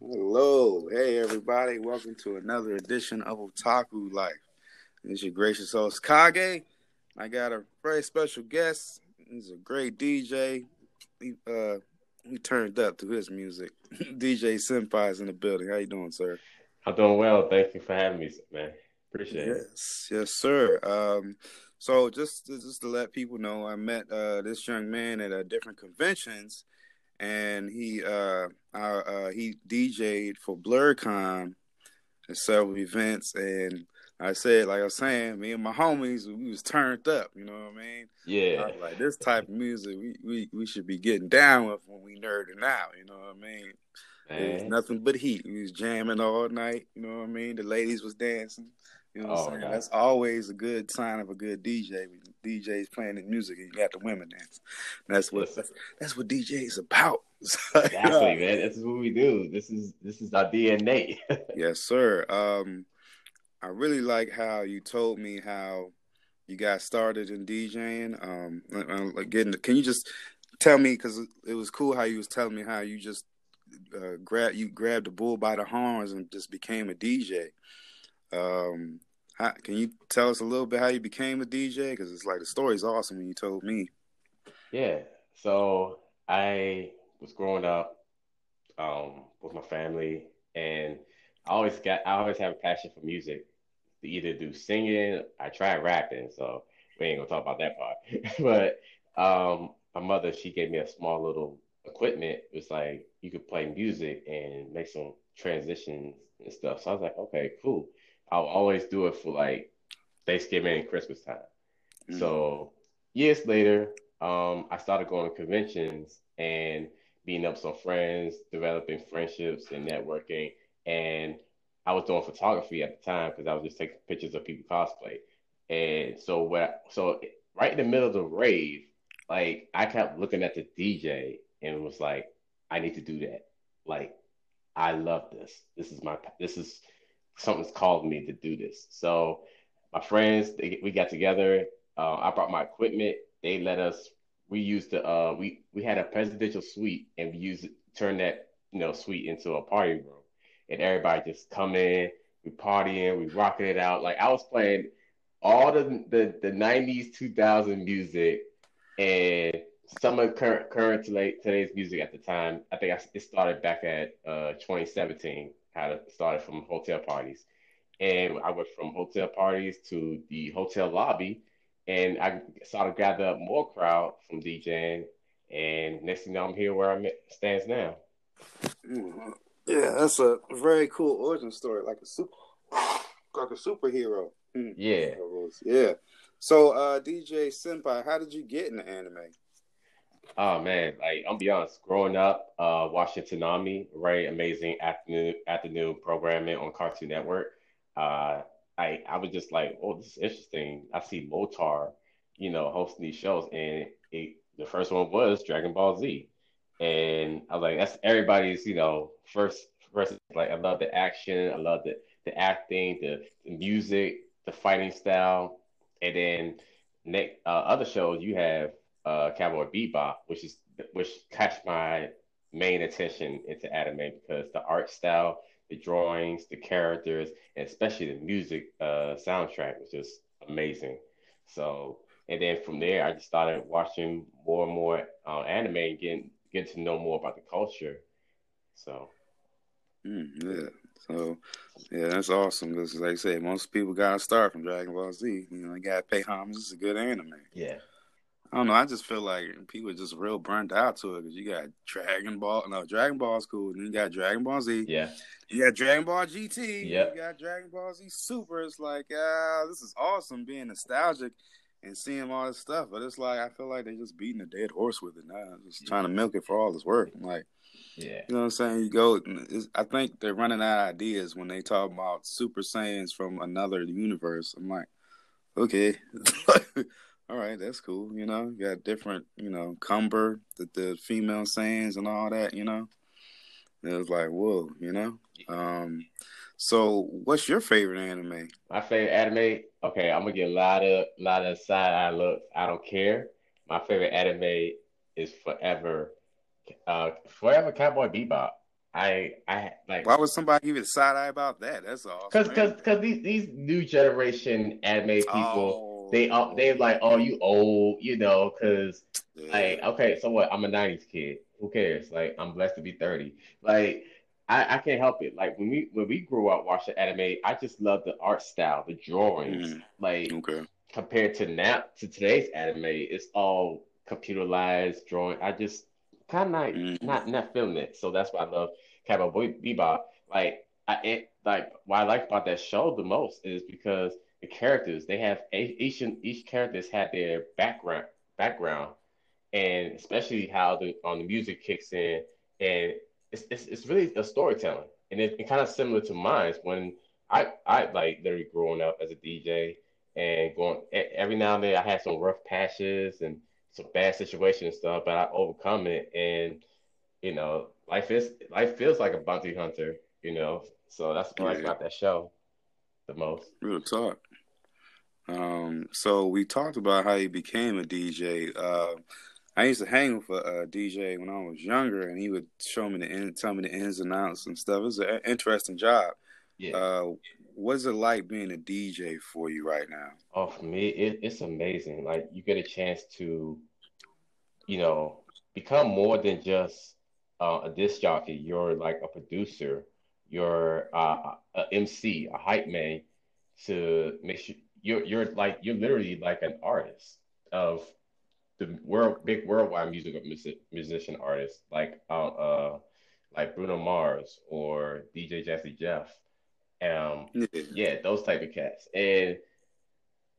Hello, hey everybody, welcome to another edition of Otaku Life. This is your gracious host Kage. I got a very special guest. He's a great DJ. He uh he turned up to his music. DJ Senpai is in the building. How you doing, sir? I'm doing well. Thank you for having me, man. Appreciate yes. it. Yes, yes, sir. Um, so just just to let people know, I met uh, this young man at uh, different conventions, and he uh, uh, he DJ'd for BlurCon at several events, and I said, like I was saying, me and my homies, we was turned up. You know what I mean? Yeah. I like this type of music, we, we we should be getting down with when we nerding out. You know what I mean? It was nothing but heat. We was jamming all night. You know what I mean? The ladies was dancing. You know what oh, I'm saying? That's always a good sign of a good DJ. DJs playing the music and you got the women dance. That's what that's, that's what DJ is about. exactly, man. This is what we do. This is this is our DNA. yes, sir. Um, I really like how you told me how you got started in DJing. Um, again, can you just tell me because it was cool how you was telling me how you just uh, grab you grabbed the bull by the horns and just became a DJ. Um, how, can you tell us a little bit how you became a DJ? Because it's like the story's awesome when you told me. Yeah. So I was growing up um, with my family, and I always got I always have a passion for music. To either do singing, I tried rapping, so we ain't gonna talk about that part. but um, my mother, she gave me a small little equipment. It was like you could play music and make some transitions and stuff. So I was like, okay, cool. I'll always do it for like Thanksgiving and Christmas time. Mm. So years later, um, I started going to conventions and meeting up some friends, developing friendships and networking. And I was doing photography at the time because I was just taking pictures of people cosplay. And so what? So right in the middle of the rave, like I kept looking at the DJ and was like, I need to do that. Like, I love this. This is my. This is something's called me to do this. So my friends, they, we got together. Uh, I brought my equipment. They let us. We used the. Uh, we we had a presidential suite, and we used turn that you know suite into a party room, and everybody just come in. We partying, we rocking it out. Like I was playing all the the, the 90s, 2000 music, and some of current current today's music at the time. I think I, it started back at uh, 2017 had it started from hotel parties. And I went from hotel parties to the hotel lobby, and I started gather up more crowd from DJing. And next thing you know, I'm here where I stands now. Mm-hmm. Yeah, that's a very cool origin story, like a super, like a superhero. Hmm. Yeah, yeah. So, uh, DJ Senpai, how did you get into anime? Oh man, like I'm be honest, growing up, uh, watching Toonami, right, amazing afternoon afternoon programming on Cartoon Network. Uh, I I was just like, oh, this is interesting. I see Moltar, you know, hosting these shows, and it, the first one was Dragon Ball Z, and I was like, that's everybody's, you know, first first. Like, I love the action, I love the the acting, the, the music, the fighting style, and then next uh, other shows you have uh, Cowboy Bebop, which is which catch my main attention into anime because the art style, the drawings, the characters, and especially the music uh, soundtrack was just amazing. So, and then from there, I just started watching more and more uh, anime and getting getting to know more about the culture. So, mm, yeah. So, yeah, that's awesome. Because, like I said, most people got to start from Dragon Ball Z. You know, you got to pay homage. It's a good anime. Yeah. I don't know. I just feel like people are just real burnt out to it because you got Dragon Ball. No, Dragon Ball is cool. Then you got Dragon Ball Z. Yeah. You got Dragon Ball GT. Yeah. You got Dragon Ball Z Super. It's like, ah, this is awesome being nostalgic and seeing all this stuff. But it's like I feel like they're just beating a dead horse with it now, just trying to milk it for all it's worth. I'm like, yeah, you know what I'm saying? You go. I think they're running out of ideas when they talk about Super Saiyans from another universe. I'm like, okay. all right, that's cool. You know, you got different, you know, Cumber, the, the female Saiyans and all that, you know. It was like, whoa, you know. Um, so what's your favorite anime? My favorite anime, okay, I'm gonna get a lot of lot of side eye looks. I don't care. My favorite anime is forever, uh, forever Cowboy Bebop. I I like. Why would somebody even side eye about that? That's all. Because because because these these new generation anime people, oh. They uh, they like, oh, you old, you know, because yeah. like, okay, so what? I'm a '90s kid. Who cares? Like, I'm blessed to be 30. Like. I, I can't help it. Like when we when we grew up watching anime, I just love the art style, the drawings. Mm. Like okay. compared to now to today's anime, it's all computerized drawing. I just kind of not, mm. not not feeling it. So that's why I love Cowboy Bebop. Like I it, like what I like about that show the most is because the characters. They have each each characters had their background background, and especially how the on the music kicks in, and it's it's, it's really a storytelling, and it's it kind of similar to mine. When I I like literally growing up as a DJ and going every now and then I had some rough patches and some bad situations and stuff, but I overcome it. And you know life is life feels like a bounty hunter, you know. So that's what yeah. I like about that show the most. Real talk. Um, so we talked about how he became a DJ. Uh, I used to hang with a, DJ when I was younger, and he would show me the in, tell me the ins and outs and stuff. It was an interesting job. Yeah. Uh, what's it like being a DJ for you right now? Oh, for me, it, it's amazing. Like you get a chance to, you know, become more than just uh, a disc jockey, you're like a producer, you're uh, a MC, a hype man, to make sure you're you're like you're literally like an artist of the world big worldwide music music musician artists like uh, uh like Bruno Mars or DJ Jazzy Jeff, um yeah. yeah those type of cats and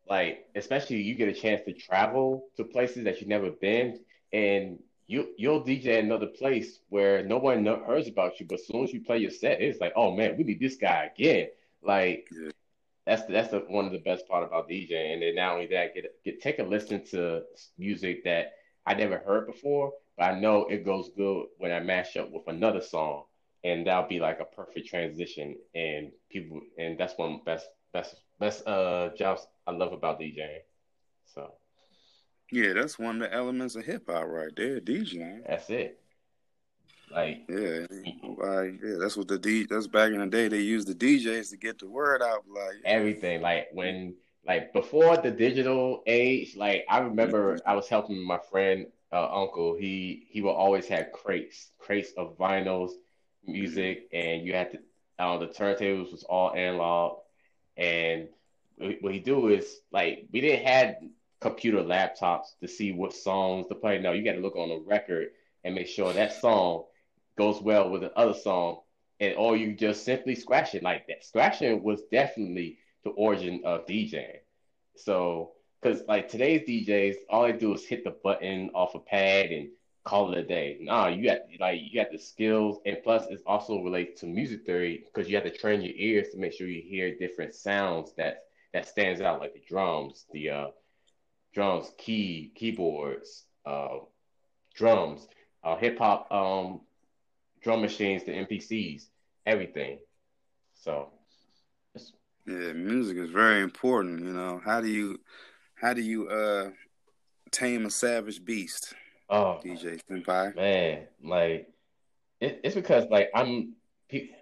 like especially you get a chance to travel to places that you've never been and you you'll DJ another place where no one hears about you, but as soon as you play your set, it's like, oh man, we need this guy again. Like yeah. that's that's the, one of the best part about DJ. And then not only that, get get take a listen to music that I never heard before, but I know it goes good when I mash up with another song, and that'll be like a perfect transition. And people, and that's one best best best uh jobs I love about DJing. Yeah, that's one of the elements of hip hop right there, DJing. That's it. Like yeah, like yeah, that's what the D. That's back in the day they used the DJs to get the word out. Like everything, like when like before the digital age. Like I remember mm-hmm. I was helping my friend uh, uncle. He he will always have crates, crates of vinyls, music, and you had to. Uh, the turntables was all analog, and what he do is like we didn't have computer laptops to see what songs to play. No, you got to look on the record and make sure that song goes well with the other song, and or you just simply scratch it like that. Scratching was definitely the origin of DJing. So, because like today's DJs, all they do is hit the button off a pad and call it a day. Nah, you got like you got the skills, and plus it's also related to music theory because you have to train your ears to make sure you hear different sounds that that stands out, like the drums, the uh, drums, key, keyboards, uh, drums, uh, hip hop um, drum machines, the MPCs, everything. So, yeah, music is very important. You know, how do you, how do you uh, tame a savage beast? Oh, DJ Senpai, man, like it, it's because like I'm,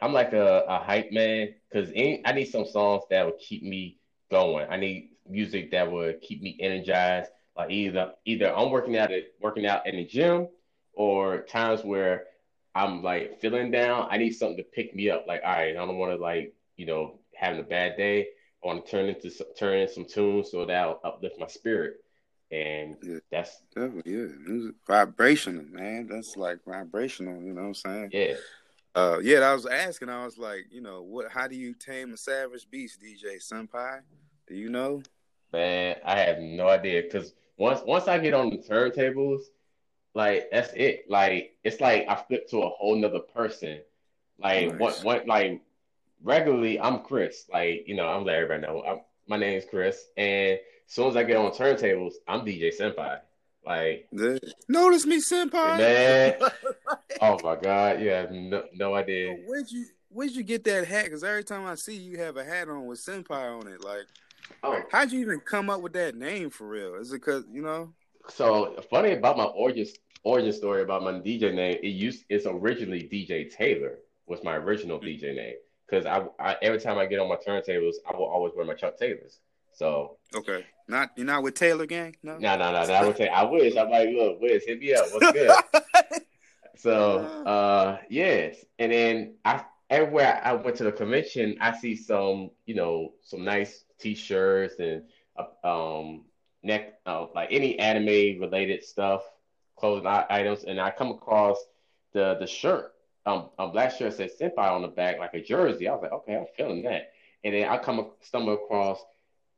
I'm like a, a hype man because I need some songs that will keep me going. I need music that would keep me energized. Like either either I'm working out at working out in the gym or times where I'm like feeling down. I need something to pick me up. Like, all right, I don't want to like, you know, having a bad day. I want to turn into turn in some tunes so that'll uplift my spirit. And yeah, that's definitely yeah. It's vibrational, man. That's like vibrational, you know what I'm saying? Yeah. Uh yeah, I was asking, I was like, you know, what how do you tame a savage beast, DJ Senpai? Do you know? Man, I have no idea because once once I get on the turntables, like that's it. Like it's like I flip to a whole nother person. Like nice. what what like regularly I'm Chris. Like you know I'm let everybody know I'm, my name's Chris, and as soon as I get on turntables, I'm DJ Senpai. Like notice me, Senpai. Man, oh my god, yeah, no no idea. Where'd you where'd you get that hat? Because every time I see you have a hat on with Senpai on it, like Oh. How'd you even come up with that name for real? Is it because you know? So funny about my origin origin story about my DJ name. It used it's originally DJ Taylor was my original mm-hmm. DJ name because I, I, every time I get on my turntables, I will always wear my Chuck Taylors. So okay, not you're not with Taylor Gang, no, no, no, no. no I would say I wish. I'm like, look, Wiz, hit me up. What's good? so uh, yes, and then I everywhere I went to the convention, I see some, you know, some nice T-shirts and uh, um neck, uh, like any anime related stuff, clothing items, and I come across the the shirt, um, a black shirt says Senpai on the back, like a jersey. I was like, okay, I'm feeling that. And then I come stumble across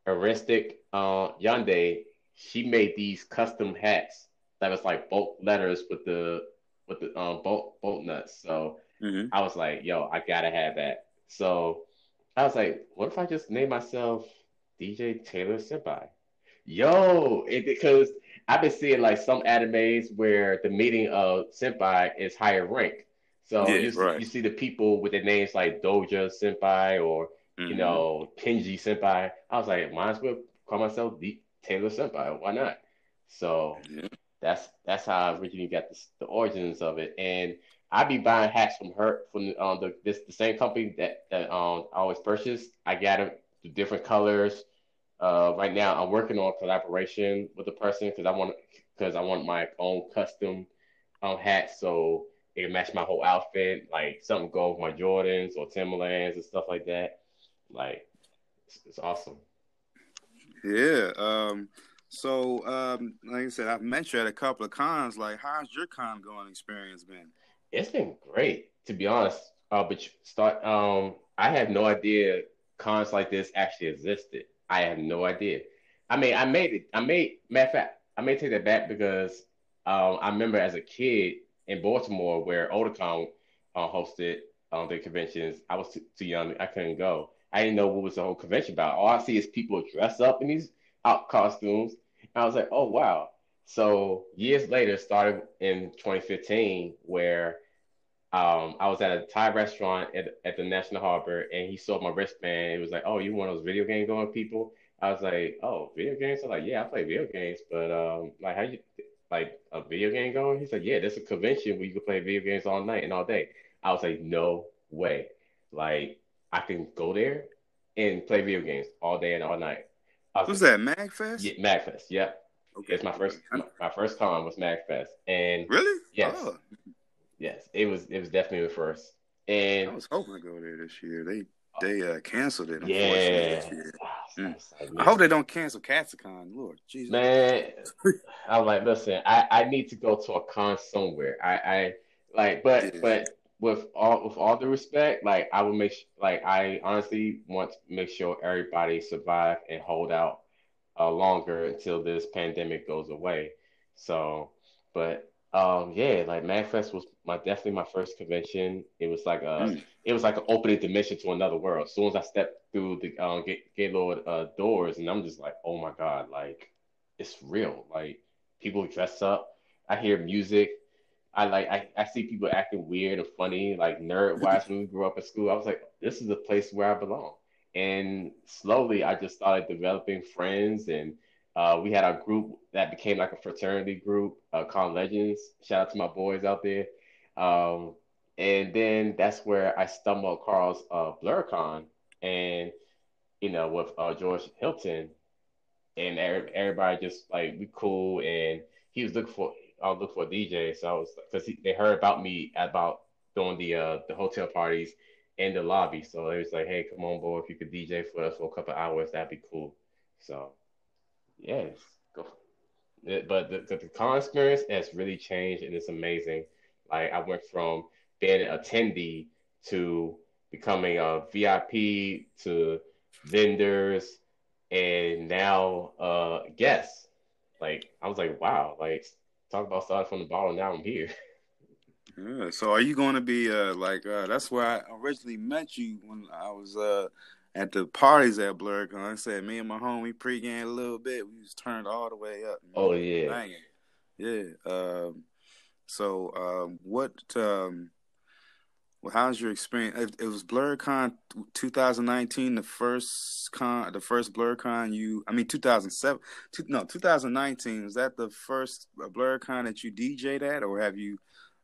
Aristic uh, Yande. She made these custom hats that was like bolt letters with the with the um, bolt bolt nuts. So mm-hmm. I was like, yo, I gotta have that. So I was like, what if I just name myself DJ Taylor Senpai? Yo, it, because I've been seeing like some animes where the meaning of senpai is higher rank. So yeah, you, right. you see the people with the names like Doja Senpai or mm-hmm. you know Kenji Senpai. I was like, might as well call myself the Taylor Senpai. Why not? So yeah. that's that's how I originally got the, the origins of it. And I be buying hats from her from um, the this the same company that that um I always purchase. I got them the different colors. Uh, right now I'm working on collaboration with the person because I want because I want my own custom um hat so it can match my whole outfit. Like something go with my Jordans or Timberlands and stuff like that. Like it's, it's awesome. Yeah. Um. So, um, like I said, I've met you at a couple of cons. Like, how's your con going experience been? It's been great, to be honest. Uh, but start. Um, I had no idea cons like this actually existed. I had no idea. I mean, I made it. I made matter of fact, I may take that back because um, I remember as a kid in Baltimore where Otakon uh, hosted um, the conventions. I was too, too, young. I couldn't go. I didn't know what was the whole convention about. All I see is people dress up in these out costumes. And I was like, oh, wow. So years later, started in 2015, where um, I was at a Thai restaurant at, at the National Harbor, and he saw my wristband. It was like, "Oh, you one of those video game going people?" I was like, "Oh, video games?" I'm like, "Yeah, I play video games, but um, like, how you like a video game going?" He said, "Yeah, there's a convention where you can play video games all night and all day." I was like, "No way! Like, I can go there and play video games all day and all night." What's like, that Magfest? Yeah, Magfest. Yeah. Okay. It's my first my, my first con was Magfest, and really, yes, oh. yes, it was it was definitely the first. And I was hoping to go there this year. They they uh, canceled it. Yeah. Mm. I hope they don't cancel Katsucon. Lord Jesus. Man, I'm like, listen, I, I need to go to a con somewhere. I, I like, but yeah. but with all with all the respect, like I would make like I honestly want to make sure everybody survive and hold out uh, longer until this pandemic goes away. So, but um, yeah, like Magfest was my definitely my first convention. It was like a mm. it was like an opening dimension to another world. As soon as I stepped through the um, Gaylord uh, doors, and I'm just like, oh my god, like it's real. Like people dress up. I hear music. I like I, I see people acting weird and funny, like nerd wise when we grew up at school. I was like, this is the place where I belong. And slowly I just started developing friends and uh, we had a group that became like a fraternity group uh, called Legends. Shout out to my boys out there. Um, and then that's where I stumbled across uh, BlurCon and, you know, with uh, George Hilton. And everybody just like, we cool. And he was looking for, I was looking for a DJ. So I was, because they heard about me about doing the uh, the hotel parties in the lobby. So it was like, hey, come on, boy, if you could DJ for us for a couple hours, that'd be cool. So Yes, go. But the, the, the con experience has really changed and it's amazing. Like I went from being an attendee to becoming a VIP to vendors and now uh guests. Like I was like, wow, like talk about starting from the bottom. Now I'm here. Yeah. So are you going to be uh like uh that's where I originally met you when I was uh at the parties at BlurCon, I said me and my homie pregame a little bit. We was turned all the way up. Man. Oh yeah, banging. yeah. Um, so um, what um, well, how's your experience? It, it was BlurCon 2019, the first con, the first BlurCon you. I mean, 2007. Two, no, 2019. Was that the first BlurCon that you DJ'd at, or have you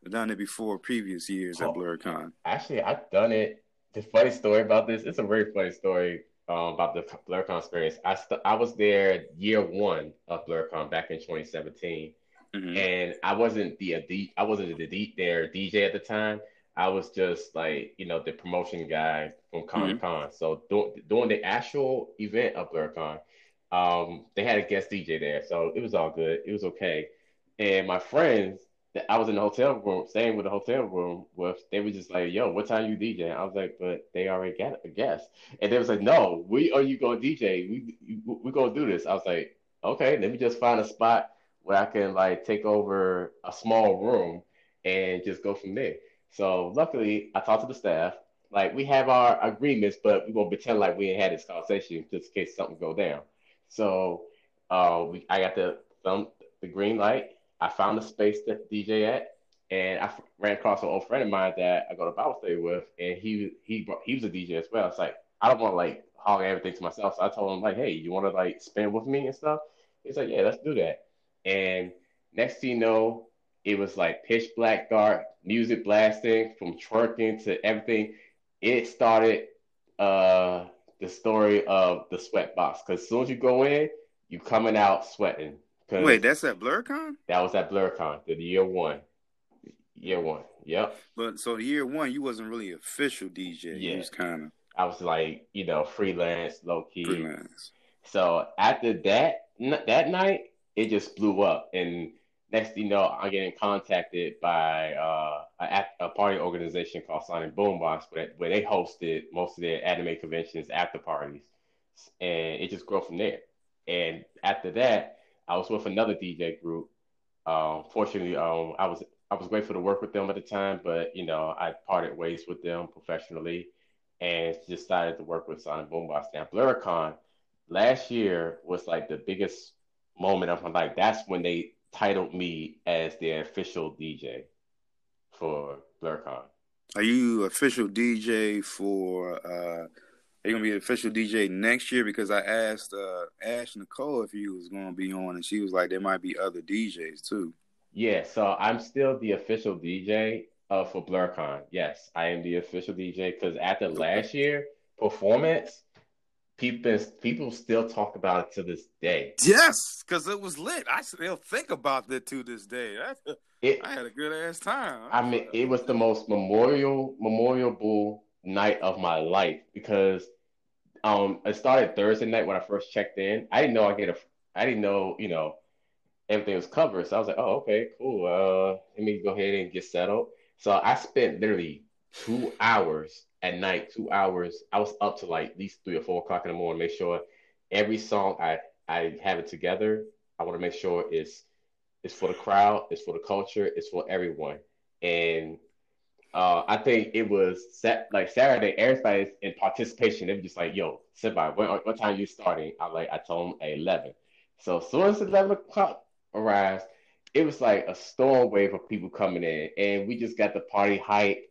done it before previous years oh, at BlurCon? Actually, I've done it. The funny story about this. It's a very funny story um, about the BlurCon experience. I st- I was there year one of BlurCon back in 2017, mm-hmm. and I wasn't the I wasn't the their DJ at the time. I was just like, you know, the promotion guy from Comic Con. Mm-hmm. So do- during the actual event of BlurCon, um, they had a guest DJ there. So it was all good. It was okay. And my friends I was in the hotel room, staying with the hotel room with, they were just like, yo, what time you DJ? I was like, but they already got a guest. And they was like, no, we are you going DJ? We, we, we going to do this. I was like, okay, let me just find a spot where I can like take over a small room and just go from there. So luckily, I talked to the staff. Like we have our agreements, but we're gonna pretend like we ain't had this conversation just in case something go down. So uh, we, I got the thumb, the green light. I found a space to DJ at, and I ran across an old friend of mine that I go to Bible study with, and he he he was a DJ as well. It's like I don't want to like hog everything to myself, so I told him like, hey, you want to like spin with me and stuff? He's like, yeah, let's do that. And next thing you know, it was like pitch black dark, music blasting from twerking to everything. It started uh, the story of the sweat box because as soon as you go in, you coming out sweating. Wait, that's at BlurCon? That was at BlurCon, the year one. Year one, yep. But so the year one, you wasn't really official DJ. Yeah, you was kind of. I was like, you know, freelance, low key. Freelance. So after that, that night, it just blew up, and next thing you know, I'm getting contacted by uh, a, a, party organization called Sonic Boombox, where, where they hosted most of their anime conventions after parties, and it just grew from there. And after that, I was with another DJ group. Um, fortunately, um, I was I was grateful to work with them at the time, but you know, I parted ways with them professionally, and decided to work with Sonic Boombox. Now, BlurCon last year was like the biggest moment of my life. That's when they titled me as their official DJ for BlurCon. Are you official DJ for? Uh, are gonna be an official DJ next year? Because I asked uh, Ash Nicole if he was gonna be on, and she was like, there might be other DJs too. Yeah, so I'm still the official DJ uh, for BlurCon. Yes, I am the official DJ because after last year performance, people people still talk about it to this day. Yes, because it was lit. I still think about it to this day. It, I had a good ass time. I mean, it was the most memorial memorable night of my life because um it started Thursday night when I first checked in. I didn't know I get a I didn't know you know everything was covered. So I was like, oh okay, cool. Uh, let me go ahead and get settled. So I spent literally two hours at night, two hours. I was up to like at least three or four o'clock in the morning, make sure every song I I have it together. I want to make sure it's it's for the crowd, it's for the culture, it's for everyone. And uh, I think it was set like Saturday. Everybody's in participation. They were just like, "Yo, sit by. What, what time you starting?" I like I told them at eleven. So as soon as eleven o'clock arrives, it was like a storm wave of people coming in, and we just got the party hype,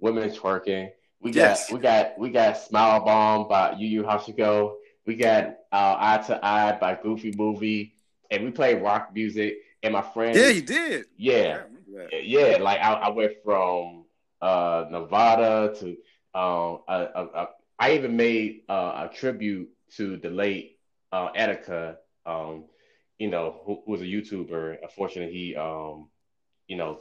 women twerking, we yes. got we got we got Smile Bomb by Yu Yu Hakusho. We got uh, Eye to Eye by Goofy Movie, and we played rock music. And my friend, yeah, he did. Yeah, yeah. Like I, I went from uh, Nevada to um, a, a, a, I even made uh, a tribute to the late uh, Etika, um, you know, who, who was a YouTuber. Unfortunately, he, um, you know,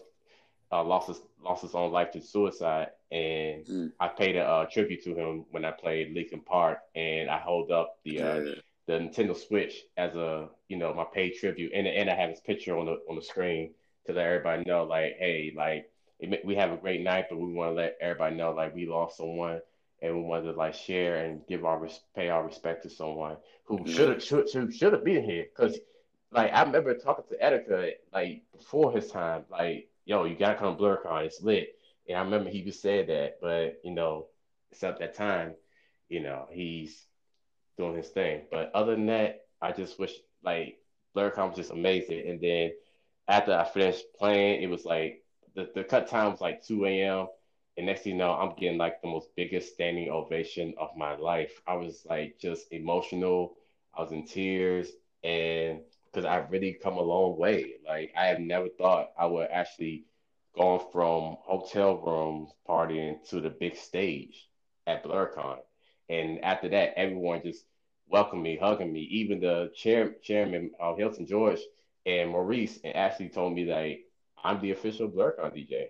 uh, lost his lost his own life to suicide, and mm. I paid a uh, tribute to him when I played Linkin Park, and I hold up the uh, yeah. the Nintendo Switch as a you know my paid tribute, and and I have his picture on the on the screen to let everybody know like, hey, like it, we have a great night, but we want to let everybody know like we lost someone. And we wanted to like share and give our pay our respect to someone who mm-hmm. should have should should should have been here because like I remember talking to Etika like before his time like yo, you gotta come BlurCon, it's lit. And I remember he just said that, but you know, except that time, you know, he's doing his thing. But other than that, I just wish like BlurCon was just amazing. And then after I finished playing, it was like the, the cut time was like 2 a.m. And next thing you know, I'm getting like the most biggest standing ovation of my life. I was like just emotional. I was in tears, and because I've really come a long way. Like I have never thought I would actually gone from hotel rooms partying to the big stage at BlurCon. And after that, everyone just welcomed me, hugging me. Even the chair, chairman, uh, Hilton George and Maurice, and actually told me that I'm the official BlurCon DJ.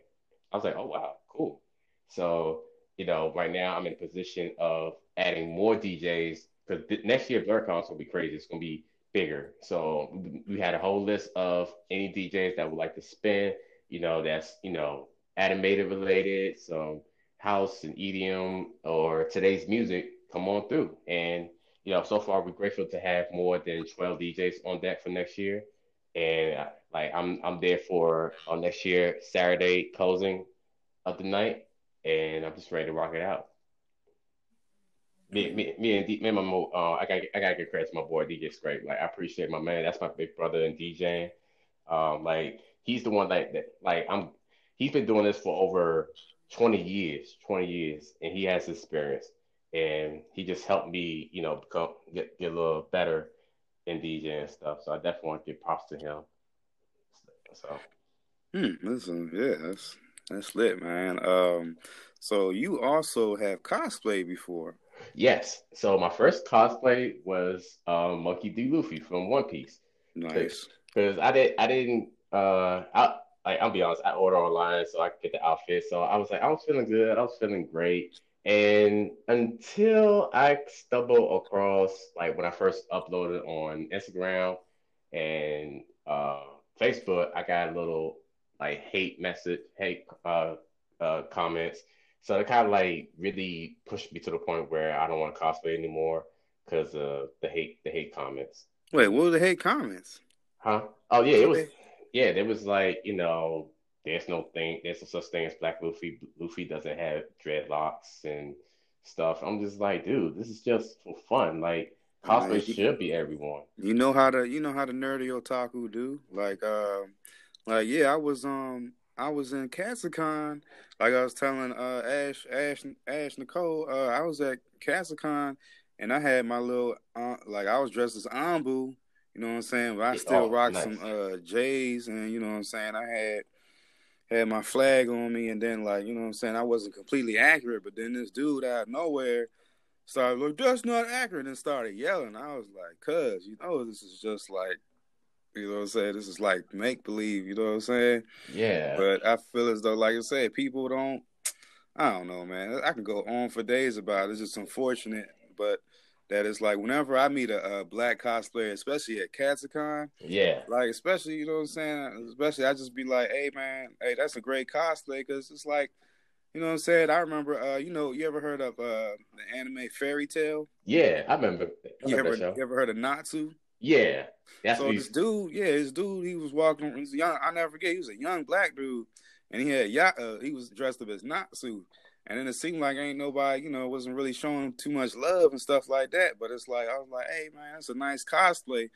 I was like, oh wow, cool. So you know, right now I'm in a position of adding more DJs because th- next year BlurCon is gonna be crazy. It's gonna be bigger. So we had a whole list of any DJs that would like to spin. You know, that's you know animated related, some house and EDM or today's music come on through. And you know, so far we're grateful to have more than 12 DJs on deck for next year. And like I'm I'm there for on next year Saturday closing of the night, and I'm just ready to rock it out. Me, me, me and D, me and my uh, I got I gotta give credit to my boy DJ Scrape. Like I appreciate my man. That's my big brother in DJing. Um, like he's the one like that. Like I'm, he's been doing this for over 20 years, 20 years, and he has experience. And he just helped me, you know, become get get a little better in DJ and stuff. So I definitely want to give props to him. So, hmm, listen, yeah, that's that's lit, man. Um, so you also have cosplay before. Yes. So my first cosplay was um, Monkey D. Luffy from One Piece. Nice. Because I did, I didn't. Uh, I like I'll be honest. I order online so I could get the outfit. So I was like, I was feeling good. I was feeling great. And until I stumbled across, like when I first uploaded on Instagram and uh, Facebook, I got a little like hate message, hate uh, uh, comments. So it kind of like really pushed me to the point where I don't want to cosplay anymore because of the hate, the hate comments. Wait, what were the hate comments? Huh? Oh yeah, it was. Yeah, there was like you know there's no thing, there's no such thing as Black Luffy. Luffy doesn't have dreadlocks and stuff. I'm just like, dude, this is just for fun. Like cosplay should be everyone. You know how to, you know how the nerdy otaku do. Like, uh, like yeah, I was um, I was in Katsucon. Like I was telling uh Ash, Ash, Ash Nicole, uh, I was at Katsucon and I had my little, uh, like I was dressed as Anbu. You know what I'm saying? But I still oh, rock nice. some uh J's, and you know what I'm saying. I had had my flag on me, and then like you know what I'm saying, I wasn't completely accurate. But then this dude out of nowhere started like, "That's not accurate," and started yelling. I was like, "Cuz, you know, this is just like." You know what I'm saying? This is like make believe, you know what I'm saying? Yeah. But I feel as though, like I said, people don't I don't know, man. I can go on for days about it. It's just unfortunate. But that is like whenever I meet a, a black cosplayer, especially at Katsucon, yeah, like especially you know what I'm saying, especially I just be like, hey man, hey that's a great cosplay because it's like, you know what I'm saying. I remember, uh, you know, you ever heard of uh the anime Fairy Tail? Yeah, I remember. I you ever you ever heard of Natsu? Yeah, that's so this dude, yeah, this dude, he was walking. He was young. I never forget. He was a young black dude, and he had yacht. Uh, he was dressed up as Natsu. And then it seemed like ain't nobody, you know, wasn't really showing too much love and stuff like that. But it's like I was like, hey man, that's a nice cosplay.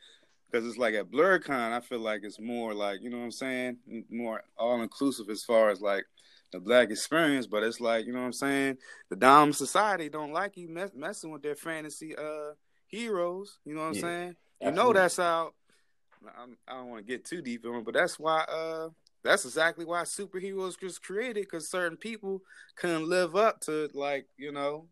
Because it's like at BlurCon, I feel like it's more like, you know what I'm saying? More all inclusive as far as like the black experience. But it's like, you know what I'm saying? The Dom society don't like you mess- messing with their fantasy uh heroes. You know what I'm yeah, saying? Absolutely. You know that's how I'm, I do not want to get too deep in it, but that's why uh that's exactly why superheroes was created because certain people couldn't live up to like you know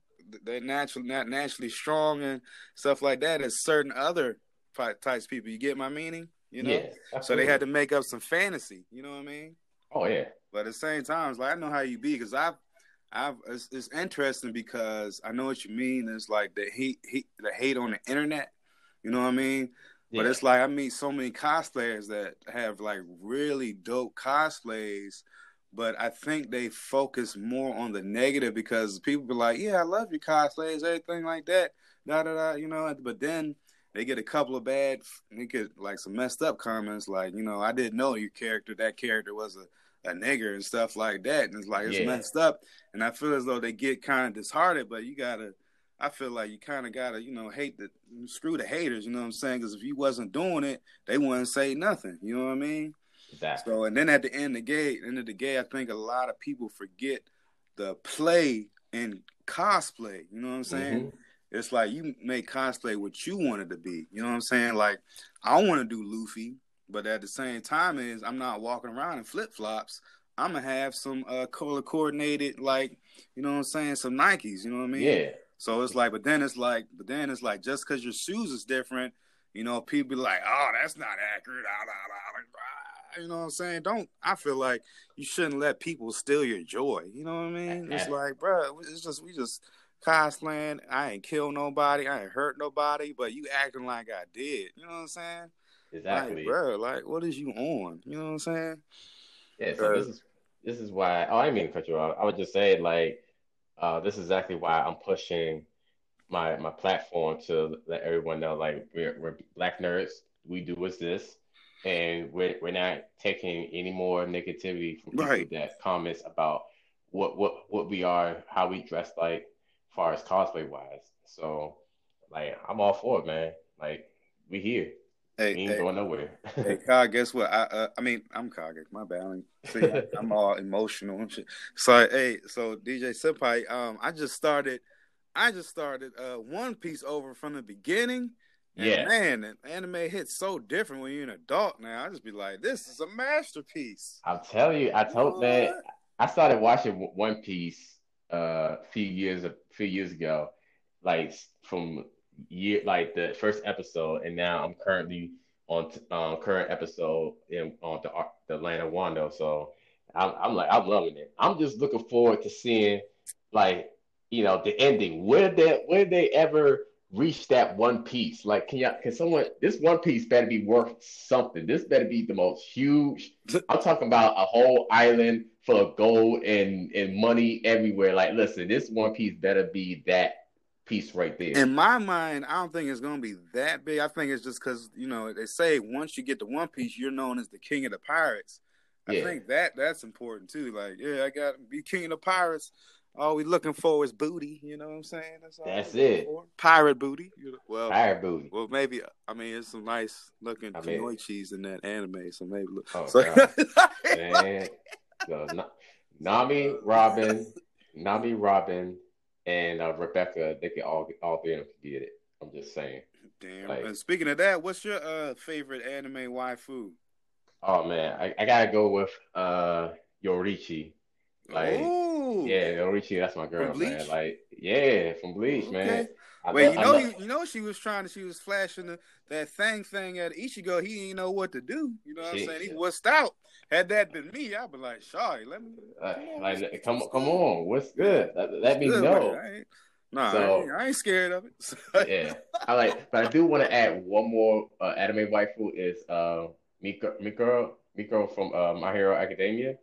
they're naturally not naturally strong and stuff like that as certain other types of people. You get my meaning? You know, yeah, so they had to make up some fantasy. You know what I mean? Oh yeah. But at the same time, it's like I know how you be because I've, I've. It's, it's, interesting because I know what you mean. It's like the hate, hate, the hate on the internet. You know what I mean? But it's like I meet so many cosplayers that have like really dope cosplays, but I think they focus more on the negative because people be like, "Yeah, I love your cosplays, everything like that." Da da da, you know. But then they get a couple of bad, they get like some messed up comments, like, you know, I didn't know your character, that character was a, a nigger and stuff like that, and it's like it's yeah. messed up. And I feel as though they get kind of disheartened, but you gotta I feel like you kind of gotta, you know, hate the screw the haters. You know what I'm saying? Because if you wasn't doing it, they wouldn't say nothing. You know what I mean? Exactly. So, and then at the end of the day, end of the day, I think a lot of people forget the play and cosplay. You know what I'm saying? Mm-hmm. It's like you make cosplay what you wanted to be. You know what I'm saying? Like I want to do Luffy, but at the same time is I'm not walking around in flip flops. I'm gonna have some uh, color coordinated, like you know what I'm saying, some Nikes. You know what I mean? Yeah. So it's like, but then it's like, but then it's like, just because your shoes is different, you know, people be like, oh, that's not accurate. Ah, ah, ah, you know what I'm saying? Don't. I feel like you shouldn't let people steal your joy. You know what I mean? It's like, bro, it's just we just cosplaying. I ain't kill nobody. I ain't hurt nobody. But you acting like I did. You know what I'm saying? Exactly, like, bro. Like, what is you on? You know what I'm saying? Yeah. So uh, this is this is why. Oh, I didn't mean to cut you off. I would just say like, uh, this is exactly why I'm pushing my my platform to let everyone know like we're, we're black nerds. We do what's this, and we're we're not taking any more negativity from right. that comments about what what what we are, how we dress like, far as cosplay wise. So like I'm all for it, man. Like we here. Hey, we ain't hey, going nowhere. hey, Kyle, guess what? I uh, I mean, I'm Kage. My bad. See, I'm all emotional and shit. So, hey, so DJ Senpai, um, I just started I just started uh, One Piece over from the beginning. And yeah, man, anime hits so different when you're an adult now. I just be like, this is a masterpiece. I'll tell you, I told what? that I started watching One Piece uh, a few years a few years ago, like from year like the first episode, and now I'm currently on um, current episode in on the the land of Wano. So I'm, I'm like I'm loving it. I'm just looking forward to seeing like you know, the ending. Where they where they ever reach that one piece? Like, can you can someone this one piece better be worth something? This better be the most huge. I'm talking about a whole island full of gold and and money everywhere. Like, listen, this one piece better be that piece right there. In my mind, I don't think it's gonna be that big. I think it's just because you know they say once you get to One Piece, you're known as the king of the pirates. I yeah. think that that's important too. Like, yeah, I got to be king of the pirates all we looking for is booty. You know what I'm saying? That's, That's it. Pirate booty. Well, pirate booty. Well, maybe. I mean, it's some nice looking I mean, cheese in that anime. So maybe. Look. Oh, so, Man. so, Nami, Robin, Nami, Robin, and uh, Rebecca. They can all all three of them can get it. I'm just saying. Damn. Like, and speaking of that, what's your uh, favorite anime waifu? Oh man, I, I gotta go with uh, Yoruichi. Like, Ooh. yeah, Yoruichi, that's my girl, man. Like, yeah, from Bleach, okay. man. I Wait, you know, you, you know, she was trying to, she was flashing the, that thing thing at Ichigo. He didn't know what to do. You know what she, I'm saying? He was out. Had that been me, I'd be like, sorry, let me. Uh, come like, come, come on, what's good? Let, let me good, know. Nah, so, I, ain't, I, ain't, scared of it. yeah, I like, but I do want to add one more uh, anime waifu is uh, Mirko, Mirko, Mirko from uh, My Hero Academia.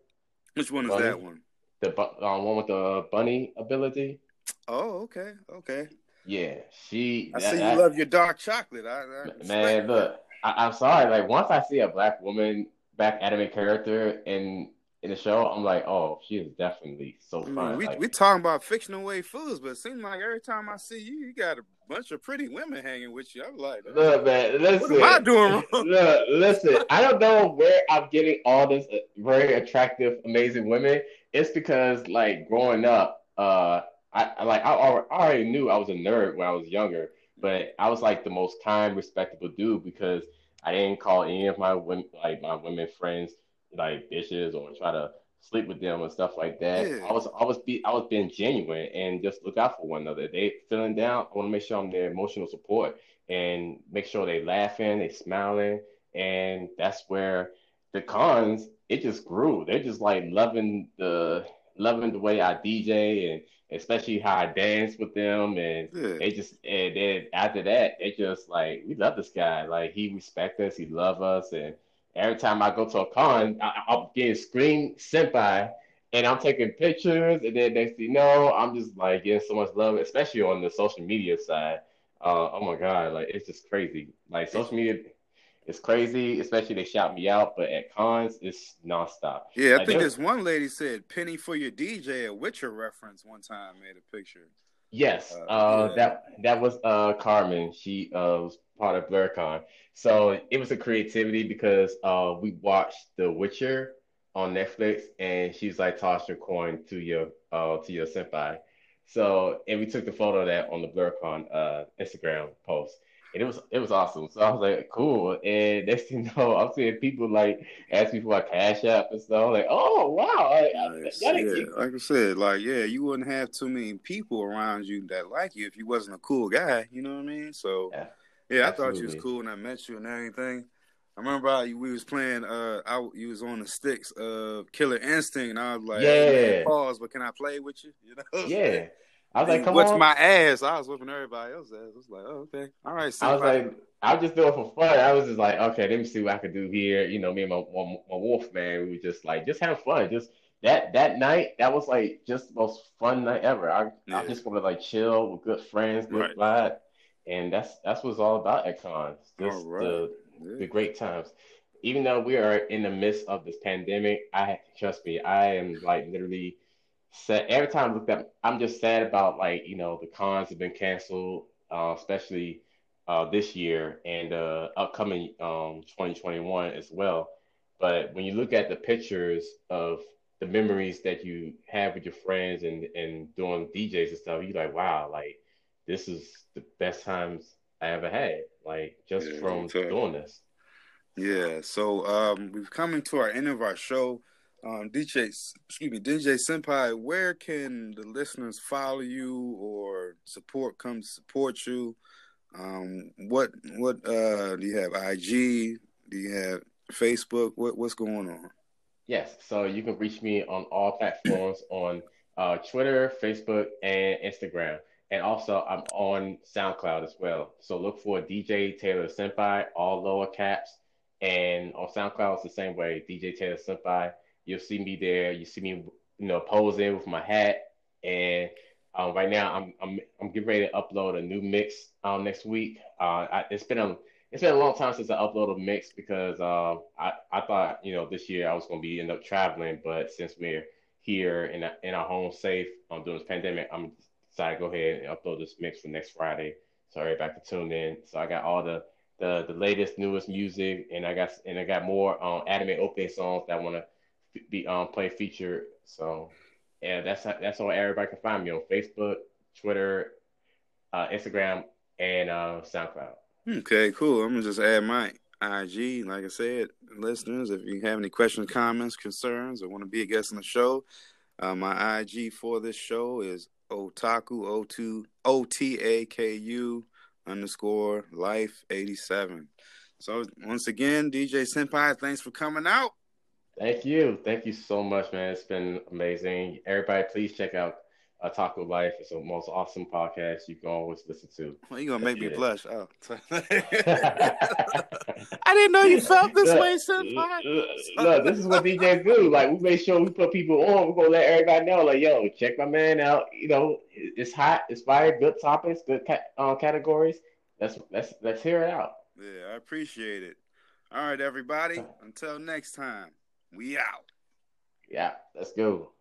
Which one is Bunny. that one? the um, one with the bunny ability. Oh, okay, okay. Yeah, she. I that, see you I, love your dark chocolate. I, I man, look, I, am sorry. Like once I see a black woman back anime character in in the show, I'm like, oh, she is definitely so fun. I mean, we like, we talking about fictional waifus, but it seems like every time I see you, you got a bunch of pretty women hanging with you. I'm like, look, man, listen, what am I doing wrong? Look, listen, I don't know where I'm getting all this uh, very attractive, amazing women it's because like growing up, uh, I like I already knew I was a nerd when I was younger, but I was like the most kind, respectable dude because I didn't call any of my women like my women friends like bitches or try to sleep with them and stuff like that. Yeah. I was I was be I was being genuine and just look out for one another. They feeling down, I want to make sure I'm their emotional support and make sure they laughing, they smiling, and that's where the cons it just grew. They're just like loving the loving the way I DJ and especially how I dance with them. And yeah. they just and then after that they just like we love this guy. Like he respect us he love us. And every time I go to a con I, am getting screamed senpai and I'm taking pictures. And then next thing you know I'm just like getting so much love especially on the social media side. Uh, oh my god like it's just crazy. Like social media it's crazy, especially they shout me out, but at cons, it's nonstop. Yeah, I like, think this one lady said "penny for your DJ" a Witcher reference one time. Made a picture. Yes, uh, uh, yeah. that that was uh, Carmen. She uh, was part of BlurCon, so it was a creativity because uh, we watched The Witcher on Netflix, and she's like, toss your coin to your uh to your senpai. So and we took the photo of that on the BlurCon uh Instagram post. And it was it was awesome. So I was like, cool. And next thing you know, I'm seeing people like ask me for my cash app and stuff. I'm like, oh wow. I, nice. I, yeah. Like I said, like yeah, you wouldn't have too many people around you that like you if you wasn't a cool guy. You know what I mean? So yeah, yeah I thought you was cool when I met you and everything. I remember I, we was playing. Uh, I you was on the sticks of Killer Instinct, and I was like, "Yeah, hey, pause, but can I play with you?" You know? Yeah. I was like, "Come What's on!" my ass? I was whipping everybody else's ass. I was like, "Oh, okay, all right." I was like, I was just doing it for fun. I was just like, "Okay, let me see what I could do here." You know, me and my my, my wolf man, we were just like, just have fun. Just that that night, that was like just the most fun night ever. I yeah. I just want to like chill with good friends, good right. vibe, and that's that's what's all about at cons. Just right. the yeah. the great times even though we are in the midst of this pandemic, I trust me, I am like literally sad. Every time I look up, I'm just sad about like you know the cons have been canceled, uh, especially uh, this year and uh, upcoming um, 2021 as well. But when you look at the pictures of the memories that you have with your friends and and doing DJs and stuff, you're like, wow, like this is the best times I ever had, like just yeah, from doing this. Yeah, so um, we've coming to our end of our show. Um, DJ, excuse me, DJ Senpai, where can the listeners follow you or support come support you? Um, what what uh, do you have? IG? Do you have Facebook? What what's going on? Yes, so you can reach me on all platforms on uh, Twitter, Facebook, and Instagram. And also, I'm on SoundCloud as well. So look for DJ Taylor Senpai, all lower caps and on SoundCloud, it's the same way. DJ Taylor Senpai. You'll see me there. You see me, you know, posing with my hat. And um, right now, I'm I'm I'm getting ready to upload a new mix um, next week. Uh, I, it's been a it's been a long time since I uploaded a mix because uh, I I thought you know this year I was going to be end up traveling, but since we're here in a, in our home safe um, during this pandemic, I'm decided to go ahead and upload this mix for next Friday. So everybody can tune in. So I got all the the the latest newest music, and I got and I got more um, anime opening songs that I want to be um play featured. So yeah, that's that's how everybody can find me on Facebook, Twitter, uh, Instagram, and uh, SoundCloud. Okay, cool. I'm gonna just add my IG. Like I said, listeners, if you have any questions, comments, concerns, or want to be a guest on the show, uh, my IG for this show is otaku o two o t a k u underscore life 87. So once again, DJ Senpai, thanks for coming out. Thank you. Thank you so much, man. It's been amazing. Everybody, please check out uh, Otaku Life. It's the most awesome podcast you can always listen to. Well, you're going to make me blush. Oh. I didn't know you felt this look, way, Senpai. Look, this is what DJ do. Like, we make sure we put people on. We're going to let everybody know, like, yo, check my man out. You know, it's hot, it's fire, good topics, good ca- uh, categories let's let's let's hear it out. Yeah, I appreciate it. All right, everybody. Until next time, we out. Yeah, let's go.